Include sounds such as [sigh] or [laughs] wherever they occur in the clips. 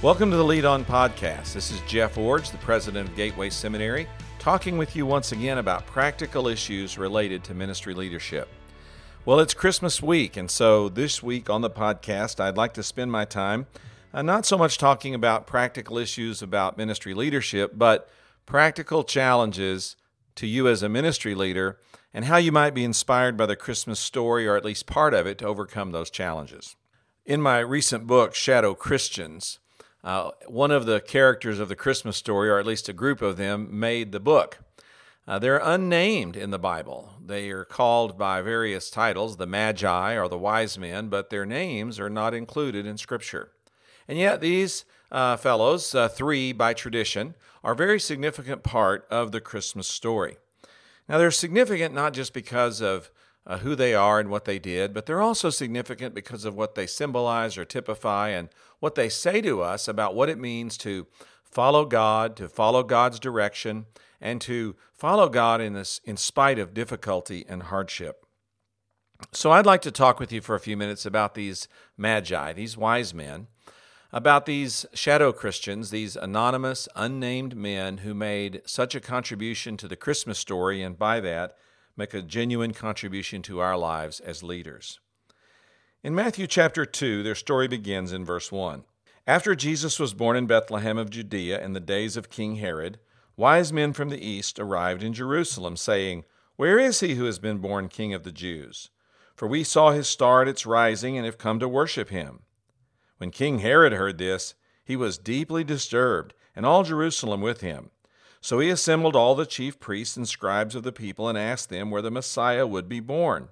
Welcome to the Lead On Podcast. This is Jeff Iorg, the president of Gateway Seminary, talking with you once again about practical issues related to ministry leadership. Well, it's Christmas week, and so this week on the podcast, I'd like to spend my time uh, not so much talking about practical issues about ministry leadership, but practical challenges to you as a ministry leader and how you might be inspired by the Christmas story, or at least part of it, to overcome those challenges. In my recent book, Shadow Christians, uh, one of the characters of the Christmas story, or at least a group of them, made the book. Uh, they're unnamed in the Bible. They are called by various titles, the Magi or the wise men, but their names are not included in Scripture. And yet, these uh, fellows, uh, three by tradition, are a very significant part of the Christmas story. Now, they're significant not just because of uh, who they are and what they did, but they're also significant because of what they symbolize or typify and what they say to us about what it means to follow God, to follow God's direction, and to follow God in, this, in spite of difficulty and hardship. So, I'd like to talk with you for a few minutes about these magi, these wise men, about these shadow Christians, these anonymous, unnamed men who made such a contribution to the Christmas story, and by that, make a genuine contribution to our lives as leaders. In Matthew chapter 2, their story begins in verse 1. After Jesus was born in Bethlehem of Judea in the days of King Herod, wise men from the east arrived in Jerusalem, saying, Where is he who has been born King of the Jews? For we saw his star at its rising and have come to worship him. When King Herod heard this, he was deeply disturbed, and all Jerusalem with him. So he assembled all the chief priests and scribes of the people and asked them where the Messiah would be born.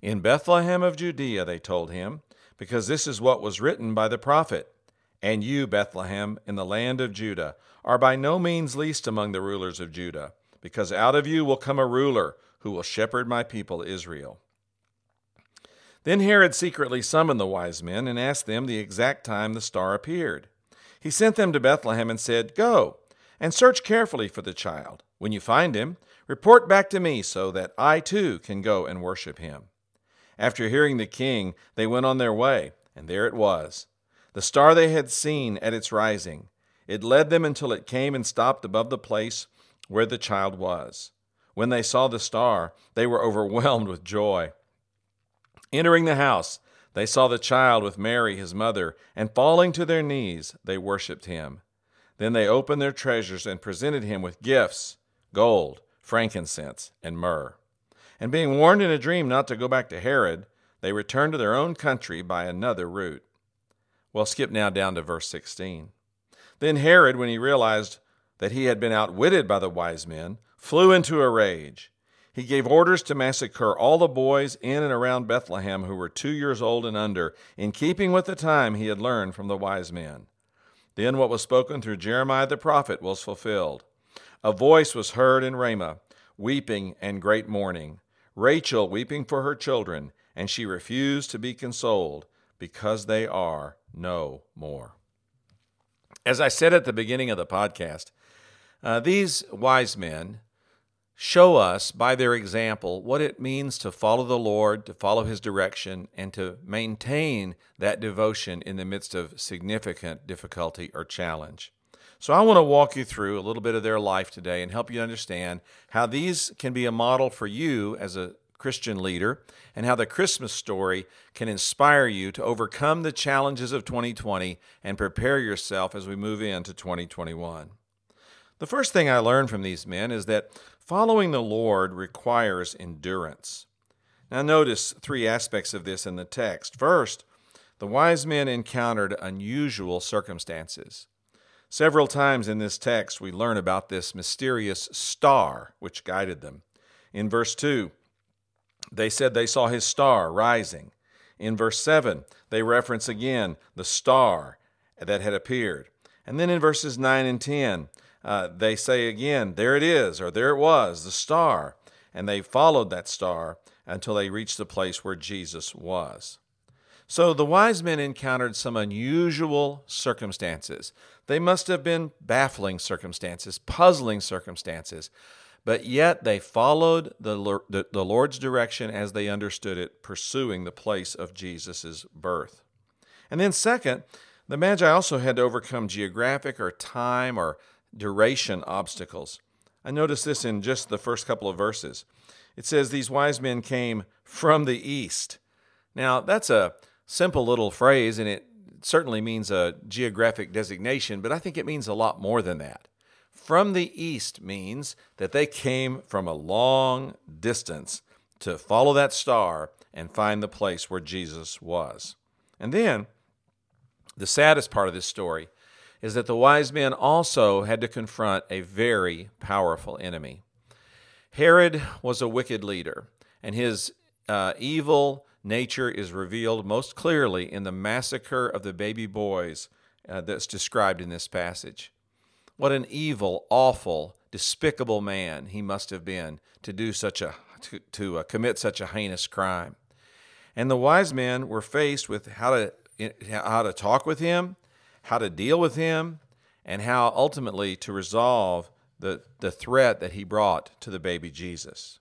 In Bethlehem of Judea, they told him, because this is what was written by the prophet. And you, Bethlehem, in the land of Judah, are by no means least among the rulers of Judah, because out of you will come a ruler who will shepherd my people Israel. Then Herod secretly summoned the wise men and asked them the exact time the star appeared. He sent them to Bethlehem and said, Go and search carefully for the child. When you find him, report back to me so that I too can go and worship him. After hearing the king, they went on their way, and there it was, the star they had seen at its rising. It led them until it came and stopped above the place where the child was. When they saw the star, they were [laughs] overwhelmed with joy. Entering the house, they saw the child with Mary, his mother, and falling to their knees, they worshipped him. Then they opened their treasures and presented him with gifts gold, frankincense, and myrrh. And being warned in a dream not to go back to Herod, they returned to their own country by another route. Well, skip now down to verse 16. Then Herod, when he realized that he had been outwitted by the wise men, flew into a rage. He gave orders to massacre all the boys in and around Bethlehem who were two years old and under, in keeping with the time he had learned from the wise men. Then what was spoken through Jeremiah the prophet was fulfilled. A voice was heard in Ramah, weeping and great mourning, Rachel weeping for her children, and she refused to be consoled because they are no more. As I said at the beginning of the podcast, uh, these wise men show us by their example what it means to follow the Lord, to follow His direction, and to maintain that devotion in the midst of significant difficulty or challenge. So, I want to walk you through a little bit of their life today and help you understand how these can be a model for you as a Christian leader and how the Christmas story can inspire you to overcome the challenges of 2020 and prepare yourself as we move into 2021. The first thing I learned from these men is that following the Lord requires endurance. Now, notice three aspects of this in the text. First, the wise men encountered unusual circumstances. Several times in this text, we learn about this mysterious star which guided them. In verse 2, they said they saw his star rising. In verse 7, they reference again the star that had appeared. And then in verses 9 and 10, uh, they say again, There it is, or there it was, the star. And they followed that star until they reached the place where Jesus was. So the wise men encountered some unusual circumstances. They must have been baffling circumstances, puzzling circumstances, but yet they followed the, the, the Lord's direction as they understood it, pursuing the place of Jesus' birth. And then, second, The Magi also had to overcome geographic or time or duration obstacles. I notice this in just the first couple of verses. It says, These wise men came from the east. Now, that's a simple little phrase, and it certainly means a geographic designation, but I think it means a lot more than that. From the east means that they came from a long distance to follow that star and find the place where Jesus was. And then, the saddest part of this story is that the wise men also had to confront a very powerful enemy. Herod was a wicked leader, and his uh, evil nature is revealed most clearly in the massacre of the baby boys uh, that's described in this passage. What an evil, awful, despicable man he must have been to do such a to, to uh, commit such a heinous crime. And the wise men were faced with how to how to talk with him, how to deal with him, and how ultimately to resolve the, the threat that he brought to the baby Jesus.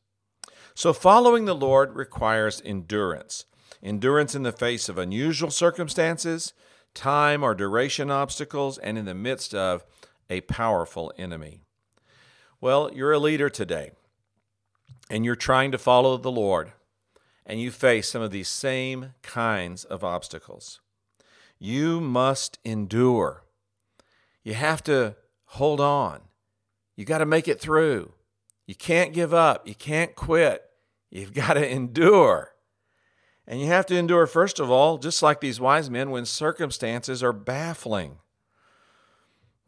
So, following the Lord requires endurance endurance in the face of unusual circumstances, time or duration obstacles, and in the midst of a powerful enemy. Well, you're a leader today, and you're trying to follow the Lord, and you face some of these same kinds of obstacles. You must endure. You have to hold on. You got to make it through. You can't give up. You can't quit. You've [laughs] got to endure. And you have to endure, first of all, just like these wise men, when circumstances are baffling.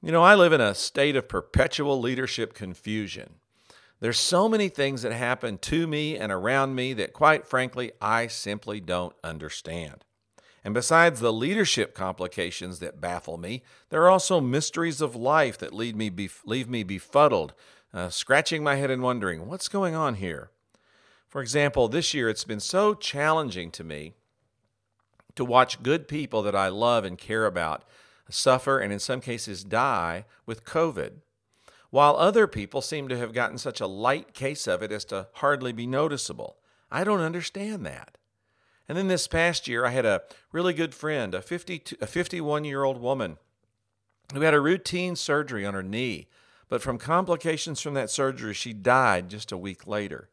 You know, I live in a state of perpetual leadership confusion. There's so many things that happen to me and around me that, quite frankly, I simply don't understand. And besides the leadership complications that baffle me, there are also mysteries of life that lead me bef- leave me befuddled, uh, scratching my head and wondering, what's going on here? For example, this year it's been so challenging to me to watch good people that I love and care about suffer and in some cases die with COVID, while other people seem to have gotten such a light case of it as to hardly be noticeable. I don't understand that. And then this past year, I had a really good friend, a, 52, a 51 year old woman who had a routine surgery on her knee, but from complications from that surgery, she died just a week later.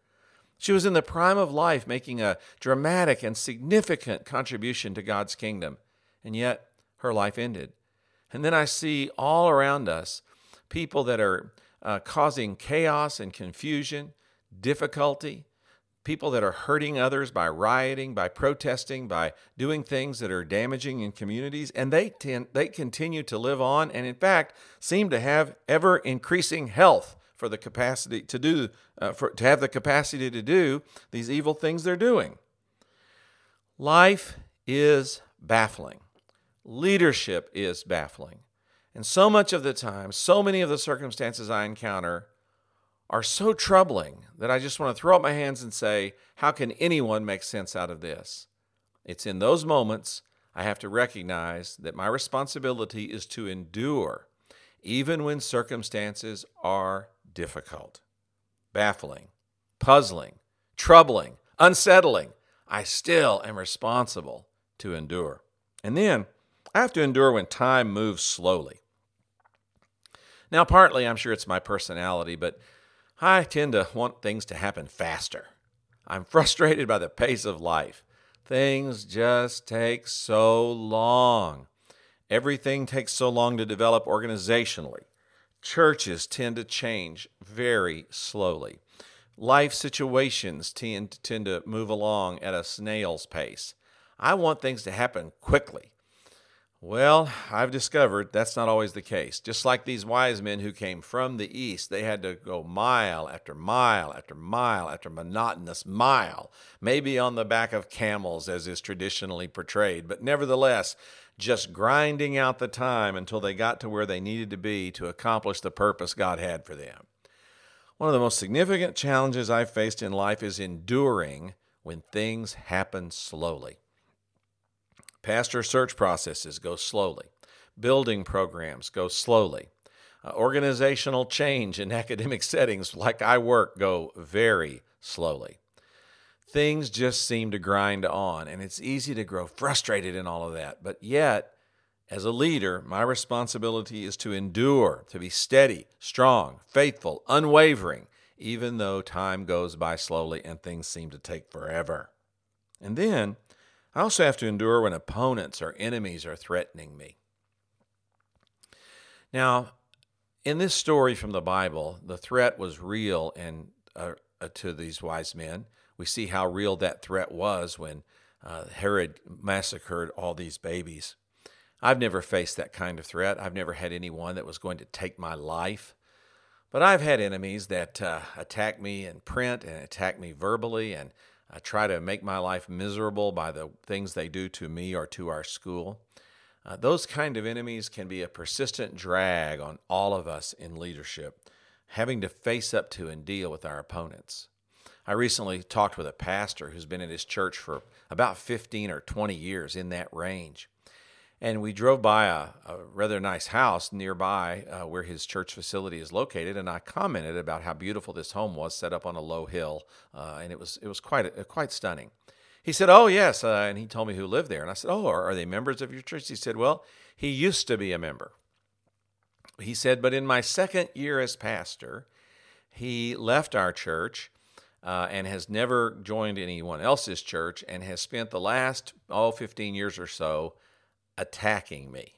She was in the prime of life, making a dramatic and significant contribution to God's kingdom, and yet her life ended. And then I see all around us people that are uh, causing chaos and confusion, difficulty, people that are hurting others by rioting, by protesting, by doing things that are damaging in communities, and they tend, they continue to live on, and in fact seem to have ever increasing health for the capacity to do, uh, for to have the capacity to do these evil things they're doing. Life is baffling. Leadership is baffling. And so much of the time, so many of the circumstances I encounter are so troubling that I just want to throw up my hands and say, How can anyone make sense out of this? It's in those moments I have to recognize that my responsibility is to endure, even when circumstances are difficult, baffling, puzzling, troubling, unsettling. I still am responsible to endure. And then I have to endure when time moves slowly. Now, partly I'm sure it's my personality, but I tend to want things to happen faster. I'm [laughs] frustrated by the pace of life. Things just take so long. Everything takes so long to develop organizationally. Churches tend to change very slowly. Life situations tend, tend to move along at a snail's pace. I want things to happen quickly. Well, I've discovered that's not always the case. Just like these wise men who came from the east, they had to go mile after mile after mile after monotonous mile, maybe on the back of camels, as is traditionally portrayed, but nevertheless, just grinding out the time until they got to where they needed to be to accomplish the purpose God had for them. One of the most significant challenges I've faced in life is enduring when things happen slowly. Pastor search processes go slowly. Building programs go slowly. Uh, organizational change in [laughs] academic settings, like I work, go very slowly. Things just seem to grind on, and it's easy to grow frustrated in all of that. But yet, As a leader, my responsibility is to endure, to be steady, strong, faithful, unwavering, even though time goes by slowly and things seem to take forever. And then I also have to endure when opponents or enemies are threatening me. Now, in this story from the Bible, the threat was real and uh, uh, to these wise men. We see how real that threat was when uh, Herod massacred all these babies. I've never faced that kind of threat. I've never had anyone that was going to take my life. But I've had enemies that uh, attack me in print and attack me verbally and uh, try to make my life miserable by the things they do to me or to our school. Uh, those kind of enemies can be a persistent drag on all of us in leadership, having to face up to and deal with our opponents. I recently talked with a pastor who's been in his church for about 15 or 20 years in that range. And we drove by a, a rather nice house nearby uh, where his church facility is located, and I commented about how beautiful this home was, set up on a low hill, uh, and it was it was quite uh, quite stunning. He said, "Oh yes," uh, and he told me who lived there, and I said, "Oh, are, are they members of your church?" He said, "Well, he used to be a member." He said, "But in my second year as pastor, he left our church." Uh, and has never joined anyone else's church and has spent the last oh 15 years or so attacking me.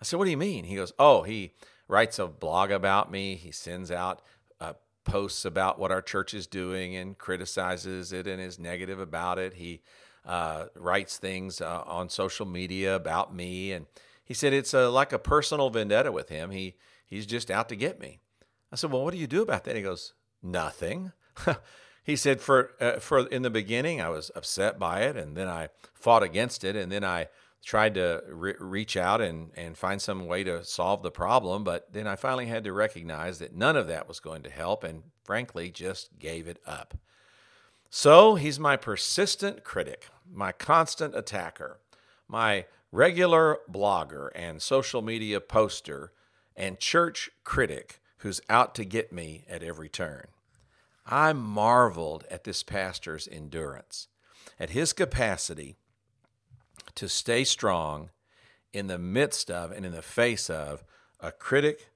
I said, What do you mean? He goes, Oh, he writes a blog about me. He sends out uh, posts about what our church is doing and criticizes it and is negative about it. He uh, writes things uh, on social media about me. And he said, It's a, like a personal vendetta with him. He, he's just out to get me. I said, Well, what do you do about that? He goes, Nothing. [laughs] he said, for, uh, for in the beginning, I was upset by it, and then I fought against it, and then I tried to re- reach out and, and find some way to solve the problem, but then I finally had to recognize that none of that was going to help and frankly just gave it up. So he's my persistent critic, my constant attacker, my regular blogger and social media poster, and church critic who's out to get me at every turn. I marveled at this pastor's endurance, at his capacity to stay strong in the midst of and in the face of a critic,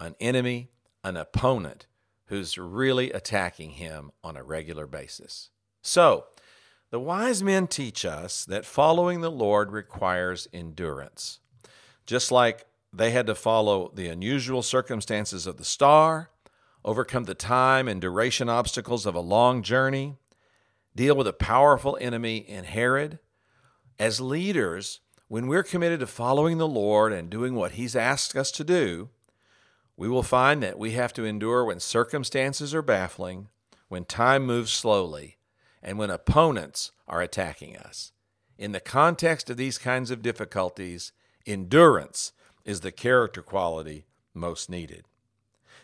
an enemy, an opponent who's really attacking him on a regular basis. So, the wise men teach us that following the Lord requires endurance. Just like they had to follow the unusual circumstances of the star, overcome the time and duration obstacles of a long journey, deal with a powerful enemy in Herod, as leaders, when we're committed to following the Lord and doing what He's asked us to do, we will find that we have to endure when circumstances are baffling, when time moves slowly, and when opponents are attacking us. In the context of these kinds of difficulties, endurance is the character quality most needed.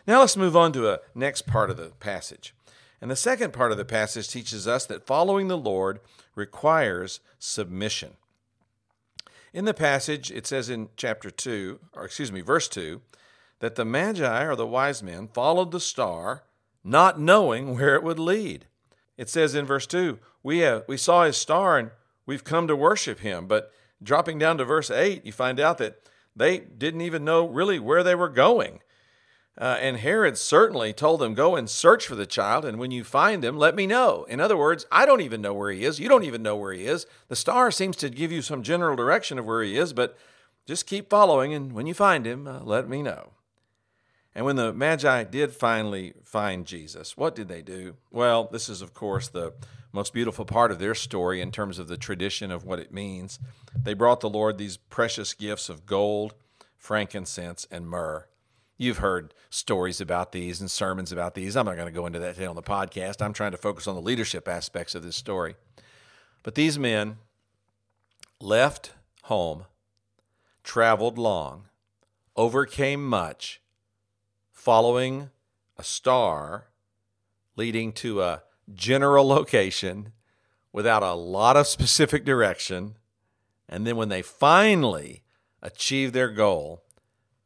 Now let's move on to a next part of the passage. And the second part of the passage teaches us that following the Lord requires submission. In the passage, it says in chapter 2, or excuse me, verse 2, that the Magi or the wise men followed the star, not knowing where it would lead. It says in verse 2, we, have, we saw his star and we've come to worship him. But dropping down to verse 8, you find out that they didn't even know really where they were going. Uh, and Herod certainly told them, Go and search for the child, and when you find him, let me know. In other words, I don't even know where he is. You don't even know where he is. The star seems to give you some general direction of where he is, but just keep following, and when you find him, uh, let me know. And when the Magi did finally find Jesus, what did they do? Well, this is, of course, the most beautiful part of their story in terms of the tradition of what it means. They brought the Lord these precious gifts of gold, frankincense, and myrrh. You've heard stories about these and sermons about these. I'm not going to go into that today on the podcast. I'm trying to focus on the leadership aspects of this story. But these men left home, traveled long, overcame much, following a star leading to a general [laughs] location without a lot of specific direction. And then when they finally achieved their goal,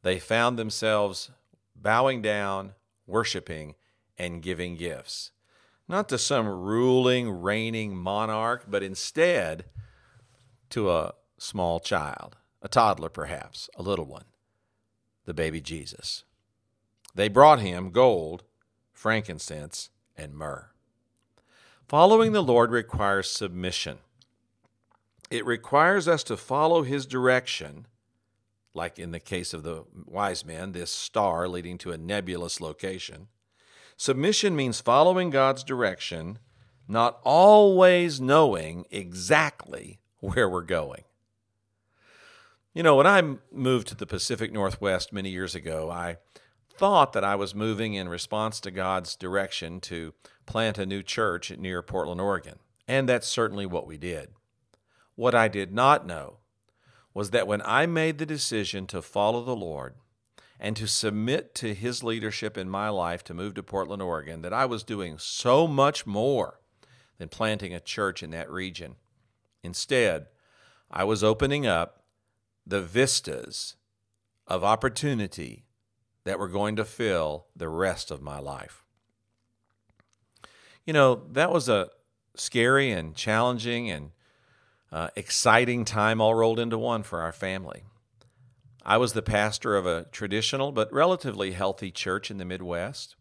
they found themselves bowing down, worshiping, and giving gifts. Not to some ruling, reigning monarch, but instead to a small child, a toddler perhaps, a little one, the baby Jesus. They brought him gold, frankincense, and myrrh. Following the Lord requires submission. It requires us to follow his direction, like in the case of the wise men, this star leading to a nebulous location. Submission means following God's direction, not always knowing exactly where we're going. You know, when I moved to the Pacific Northwest many years ago, I thought that I was moving in response to God's direction to plant a new church near Portland, Oregon. And that's certainly what we did. What I did not know was that when I made the decision to follow the Lord and to submit to his leadership in my life to move to Portland, Oregon, that I was doing so much more than planting a church in that region. Instead, I was opening up the vistas of opportunity that were going to fill the rest of my life. You know, that was a scary and challenging and uh, exciting time all rolled into one for our family. I was the pastor of a traditional but relatively healthy church in the Midwest.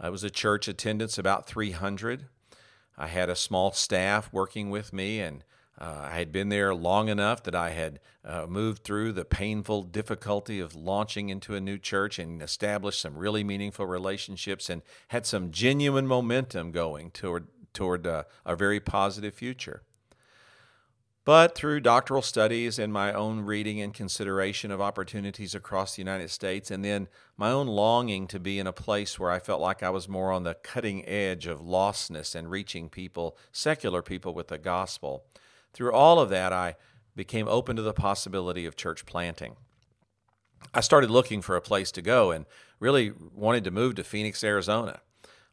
I was a church attendance about 300. I had a small staff working with me, and uh, I had been there long enough that I had uh, moved through the painful difficulty of launching into a new church and established some really meaningful relationships and had some genuine momentum going toward toward uh, a very positive future. But through doctoral studies and my own reading and consideration of opportunities across the United States, and then my own longing to be in a place where I felt like I was more on the cutting edge of lostness and reaching people, secular people, with the gospel, through all of that, I became open to the possibility of church planting. I started looking for a place to go and really wanted to move to Phoenix, Arizona.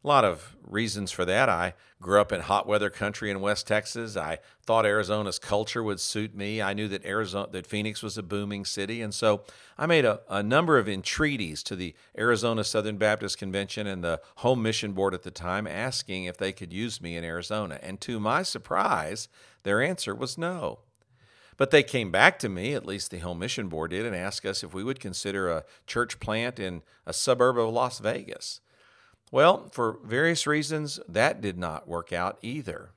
A lot of reasons for that. I grew up in hot weather country in West Texas. I thought Arizona's culture would suit me. I knew that Arizona that Phoenix was a booming city, and so I made a, a number of entreaties to the Arizona Southern Baptist Convention and the Home Mission Board at the time, asking if they could use me in Arizona. And to my surprise, their answer was no. But they came back to me, at least the Home Mission Board did, and asked us if we would consider a church plant in a suburb of Las Vegas. Well, for various reasons, that did not work out either.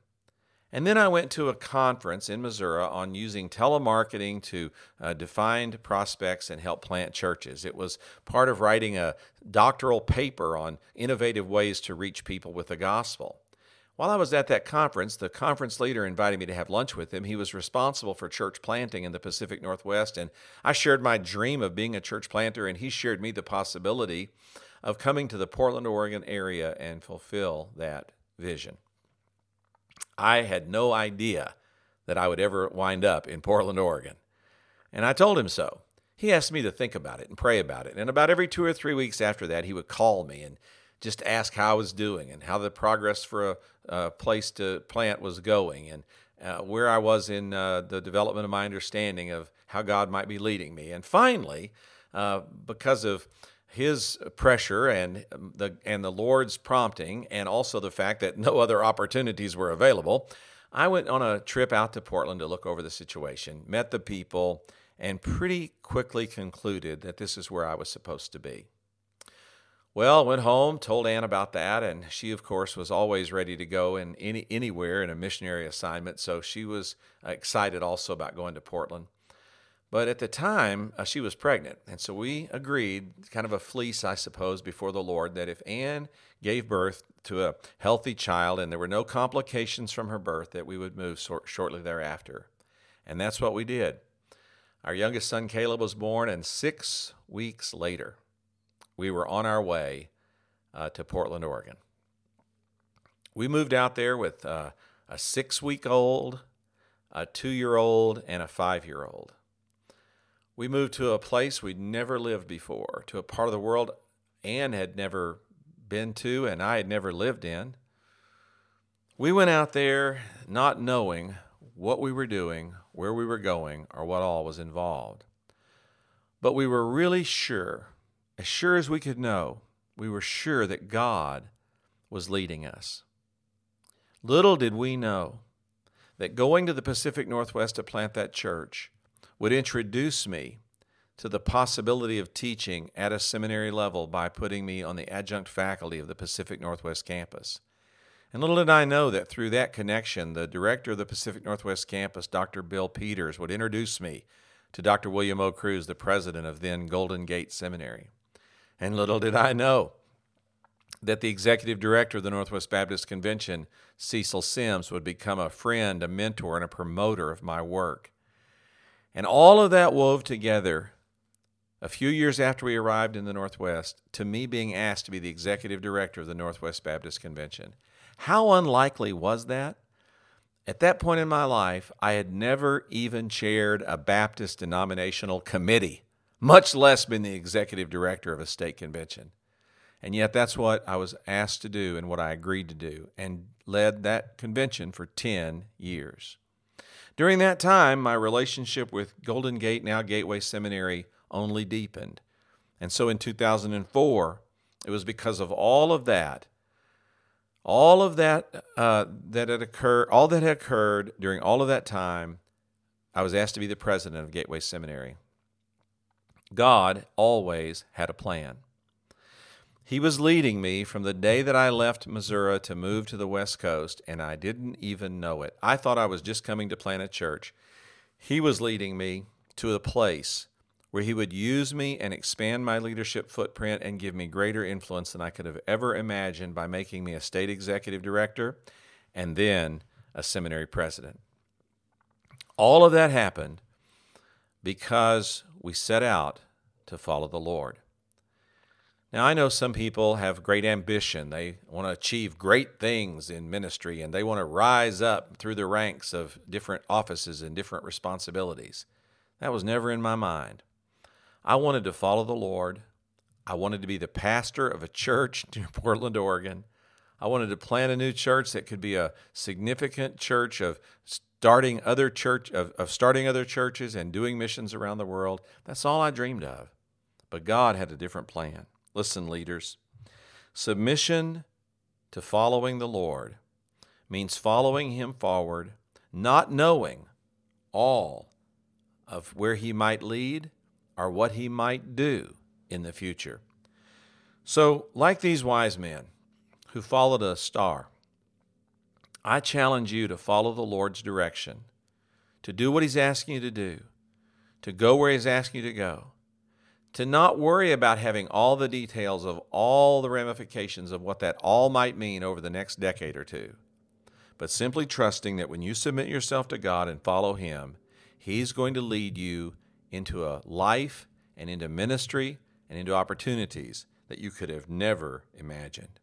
And then I went to a conference in Missouri on using telemarketing to uh, define prospects and help plant churches. It was part of writing a doctoral paper on innovative ways to reach people with the gospel. While I was at that conference, the conference leader invited me to have lunch with him. He was responsible for church planting in the Pacific Northwest, and I shared my dream of being a church planter, and he shared me the possibility of coming to the Portland, Oregon area and fulfill that vision. I had no idea that I would ever wind up in Portland, Oregon. And I told him so. He asked me to think about it and pray about it. And about every two or three weeks after that, he would call me and just ask how I was doing and how the progress for a, a place to plant was going and uh, where I was in uh, the development of my understanding of how God might be leading me. And finally, uh, because of his pressure and um, the and the Lord's prompting, and also the fact that no other opportunities were available, I went on a trip out to Portland to look over the situation, met the people, and pretty quickly concluded that this is where I was supposed to be. Well, went home, told Ann about that, and she, of course, was always ready to go in any anywhere in a missionary assignment. So she was uh, excited also about going to Portland. But at the time, uh, she was pregnant, and so we agreed, kind of a fleece, I suppose, before the Lord, that if Ann gave birth to a healthy child and there were no complications from her birth, that we would move shortly thereafter. And that's what we did. Our youngest son Caleb was born, and six weeks later, we were on our way uh, to Portland, Oregon. We moved out there with uh, a six week old, a two year old, and a five year old. We moved to a place we'd never lived before, to a part of the world Ann had never been to and I had never lived in. We went out there not knowing what we were doing, where we were going, or what all was involved. But we were really sure as sure as we could know, we were sure that God was leading us. Little did we know that going to the Pacific Northwest to plant that church would introduce me to the possibility of teaching at a seminary level by putting me on the adjunct faculty of the Pacific Northwest campus. And little did I know that through that connection, the director of the Pacific Northwest campus, Dr. Bill Peters, would introduce me to Dr. William O. Crews, the president of then Golden Gate Seminary. And little did I know that the executive director of the Northwest Baptist Convention, Cecil Sims, would become a friend, a mentor, and a promoter of my work. And all of that wove together a few years after we arrived in the Northwest to me being asked to be the executive director of the Northwest Baptist Convention. How unlikely was that? At that point in my life, I had never even chaired a Baptist denominational committee, much less been the executive director of a state convention. And yet, that's what I was asked to do and what I agreed to do, and led that convention for 10 years. During that time, my relationship with Golden Gate, now Gateway Seminary, only deepened. And so in 2004, it was because of all of that all of that uh, that had occurred, all that had occurred during all of that time, I was asked to be the president of Gateway Seminary. God always had a plan. He was leading me from the day that I left Missouri to move to the West Coast, and I didn't even know it. I thought I was just coming to plant a church. He was leading me to a place where He would use me and expand my leadership footprint and give me greater influence than I could have ever imagined by making me a state executive director and then a seminary president. All of that happened because we set out to follow the Lord. Now, I know some people have great ambition. They want to achieve great things in ministry and they want to rise up through the ranks of different offices and different responsibilities. That was never in my mind. I wanted to follow the Lord. I wanted to be the pastor of a church [laughs] near Portland, Oregon. I wanted to plant a new church that could be a significant church of starting other church of, of starting other churches and doing missions around the world. That's all I dreamed of. But God had a different plan. Listen, leaders. Submission to following the Lord means following him forward, not knowing all of where he might lead or what he might do in the future. So, like these wise men who followed a star, I challenge you to follow the Lord's direction, to do what he's asking you to do, to go where he's asking you to go, to not worry about having all the details of all the ramifications of what that all might mean over the next decade or two, but simply trusting that when you submit yourself to God and follow him, he's going to lead you into a life and into ministry and into opportunities that you could have never imagined.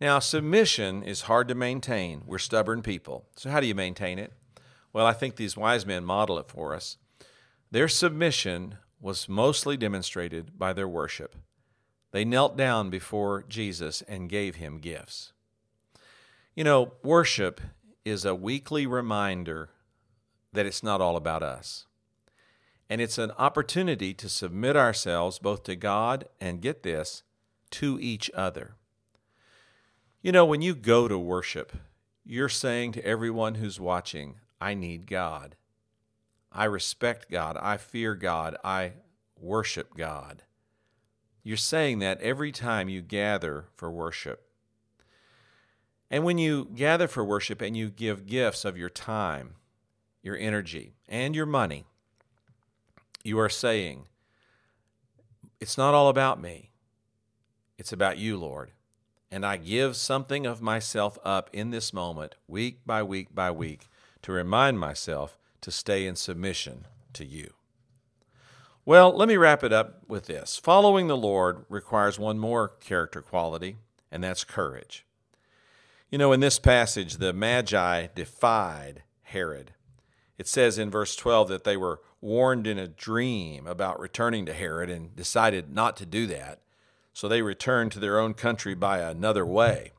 Now, submission is hard to maintain. We're stubborn people. So, how do you maintain it? Well, I think these wise men model it for us. Their submission was mostly demonstrated by their worship. They knelt down before Jesus and gave him gifts. You know, worship is a weekly reminder that it's not all about us. And it's an opportunity to submit ourselves both to God and get this, to each other. You know, when you go to worship, you're saying to everyone who's watching, I need God. I respect God. I fear God. I worship God. You're saying that every time you gather for worship. And when you gather for worship and you give gifts of your time, your energy, and your money, you are saying, It's not all about me, it's about you, Lord. And I give something of myself up in this moment, week by week by week, to remind myself to stay in submission to you. Well, let me wrap it up with this. Following the Lord requires one more character quality, and that's courage. You know, in this passage, the Magi defied Herod. It says in verse 12 that they were warned in a dream about returning to Herod and decided not to do that. So they returned to their own country by another way.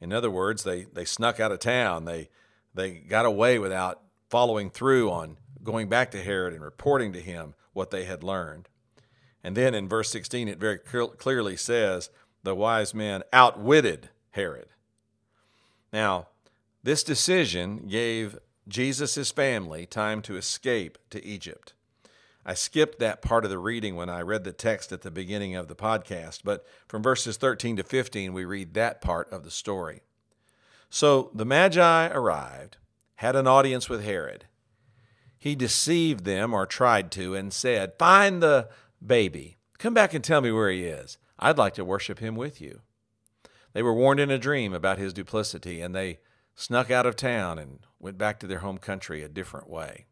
In other words, they, they snuck out of town. They, they got away without following through on going back to Herod and reporting to him what they had learned. And then in verse 16, it very clearly says the wise men outwitted Herod. Now, this decision gave Jesus' family time to escape to Egypt. I skipped that part of the reading when I read the text at the beginning of the podcast, but from verses 13 to 15, we read that part of the story. So the Magi arrived, had an audience with Herod. He deceived them, or tried to, and said, Find the baby. Come back and tell me where he is. I'd like to worship him with you. They were warned in a dream about his duplicity, and they snuck out of town and went back to their home country a different way.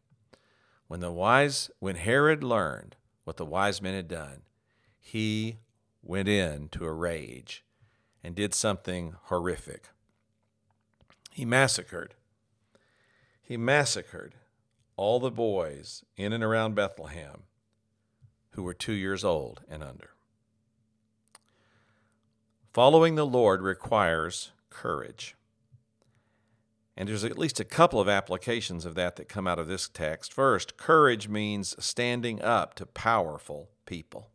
When the wise when Herod learned what the wise men had done, he went into a rage and did something horrific. He massacred. He massacred all the boys in and around Bethlehem who were 2 years old and under. Following the Lord requires courage. And there's at least a couple of applications of that that come out of this text. First, courage means standing up to powerful people.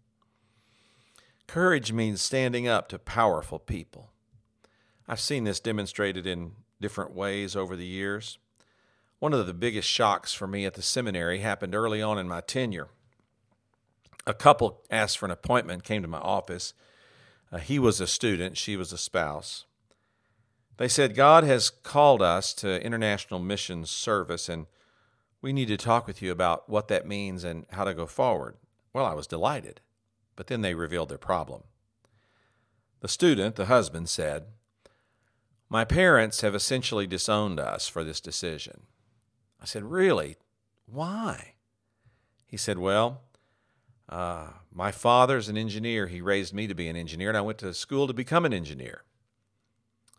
Courage means standing up to powerful people. I've seen this demonstrated in different ways over the years. One of the biggest shocks for me at the seminary happened early on in my tenure. A couple asked for an appointment, came to my office. Uh, he was a student, she was a spouse. They said, God has called us to international missions service, and we need to talk with you about what that means and how to go forward. Well, I was delighted, but then they revealed their problem. The student, the husband, said, My parents have essentially disowned us for this decision. I said, Really? Why? He said, Well, uh, my father's an engineer. He raised me to be an engineer, and I went to school to become an engineer.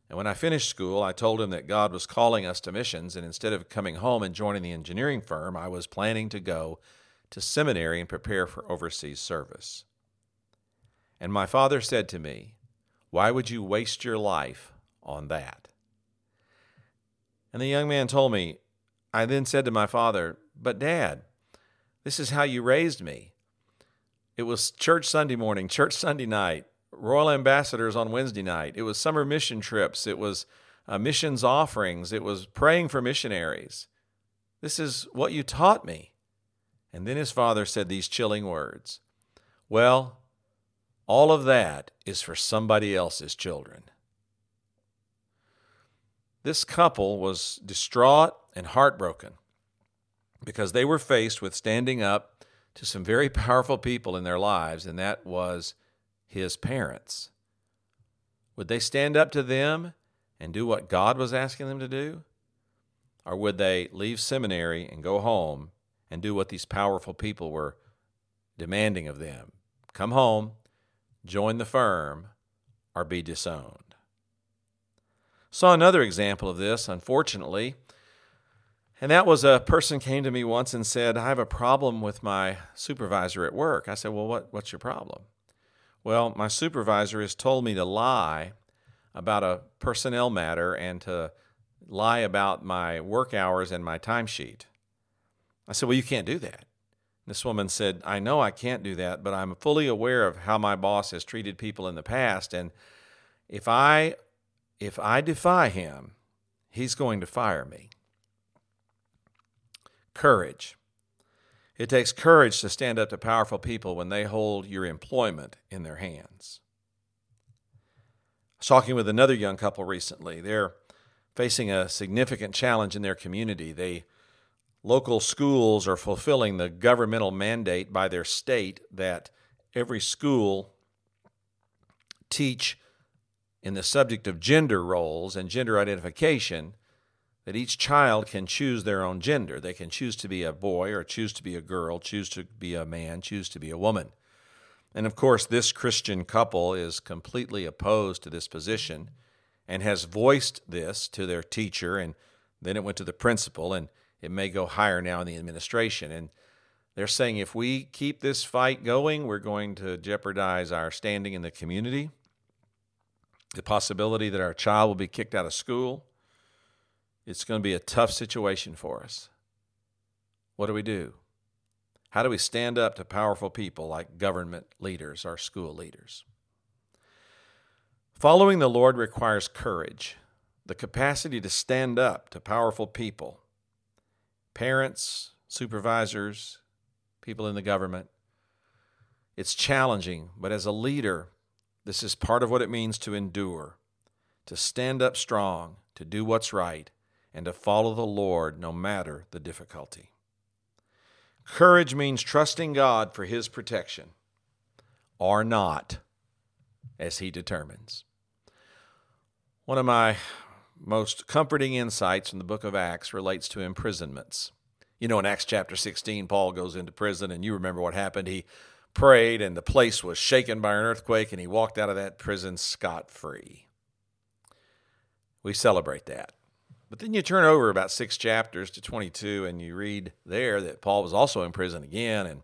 And when I finished school, I told him that God was calling us to missions, and instead of coming home and joining the engineering firm, I was planning to go to seminary and prepare for overseas service. And my father said to me, Why would you waste your life on that? And the young man told me, I then said to my father, But dad, this is how you raised me. It was church Sunday morning, [laughs] church Sunday night, royal ambassadors on Wednesday night. It was summer mission trips. It was uh, missions offerings. It was praying for missionaries. This is what you taught me. And then his father said these chilling words Well, all of that is for somebody else's children. This couple was distraught and heartbroken because they were faced with standing up to some very [laughs] powerful people in their lives, and that was his parents? Would they stand up to them and do what God was asking them to do? Or would they leave seminary and go home and do what these powerful people were demanding of them? Come home, join the firm, or be disowned. Saw another example of this, unfortunately, and that was a person came to me once and said, I have a problem with my supervisor at work. I said, Well, what, what's your problem? Well, my supervisor has told me to lie about a personnel matter and to lie about my work hours and my timesheet. I said, Well, you can't do that. This woman said, I know I can't do that, but I'm fully aware of how my boss has treated people in the past. And if I if I defy him, he's going to fire me. Courage. It takes courage to stand up to powerful people when they hold your employment in their hands. I was talking with another young couple recently. They're facing a significant challenge in their community. They local schools are fulfilling the governmental mandate by their state that every school teach in the subject of gender roles and gender identification that each child can choose their own gender. They can choose to be a boy or choose to be a girl, choose to be a man, choose to be a woman. And of course, this Christian couple is completely opposed to this position and has voiced this to their teacher, and then it went to the principal, and it may go higher now in the administration. And they're saying if we keep this fight going, we're going to jeopardize our standing in the community, the possibility that our child will be kicked out of school it's going to be a tough situation for us. What do we do? How do we stand up to powerful people like government leaders or school leaders? Following the Lord requires courage, the capacity to stand up to powerful people, parents, supervisors, people in the government. It's challenging, but as a leader, this is part of what it means to endure, to stand up strong, to do what's right, and to follow the Lord no matter the difficulty. Courage means trusting God for His protection or not, as He determines. One of my most comforting insights from the book of Acts relates to imprisonments. You know, in Acts chapter 16, Paul goes into prison, and you remember what happened. He prayed, and the place was shaken by an earthquake, and he walked out of that prison scot free. We celebrate that. But then you turn over about six chapters to 22, and you read there that Paul was also in prison again, and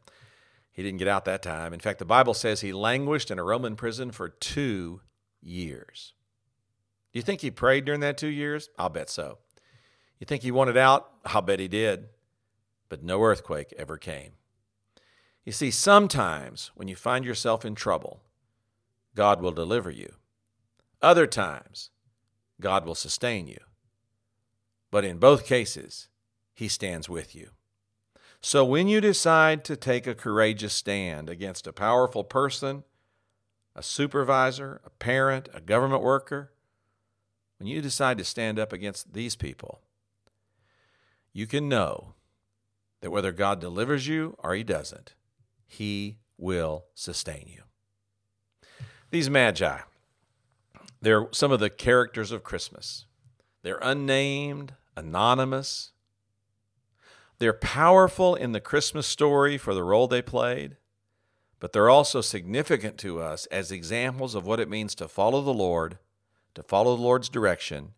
he didn't get out that time. In fact, the Bible says he languished in a Roman prison for two years. Do you think he prayed during that two years? I'll bet so. You think he wanted out? I'll bet he did. But no earthquake ever came. You see, sometimes when you find yourself in trouble, God will deliver you. Other times, God will sustain you. But in both cases, He stands with you. So when you decide to take a courageous stand against a powerful person, a supervisor, a parent, a government worker, when you decide to stand up against these people, you can know that whether God delivers you or He doesn't, he will sustain you. These magi, they're some of the characters of Christmas. They're unnamed, anonymous. They're powerful in the Christmas story for the role they played, but they're also significant to us as examples of what it means to follow the Lord, to follow the Lord's direction,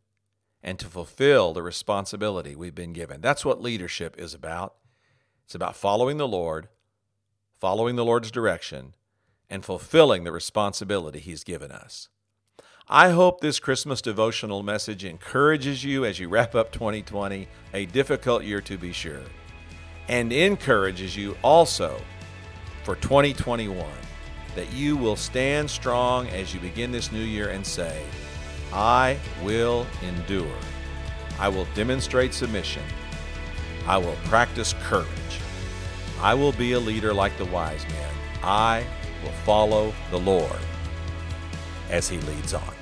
and to fulfill the responsibility we've been given. That's what leadership is about. It's about following the Lord, following the Lord's direction, and fulfilling the responsibility He's given us. I hope this Christmas devotional message encourages you as you wrap up 2020, a difficult year to be sure, and encourages you also for 2021 that you will stand strong as you begin this new year and say, I will endure. I will demonstrate submission. I will practice courage. I will be a leader like the wise men. I will follow the Lord as he leads on.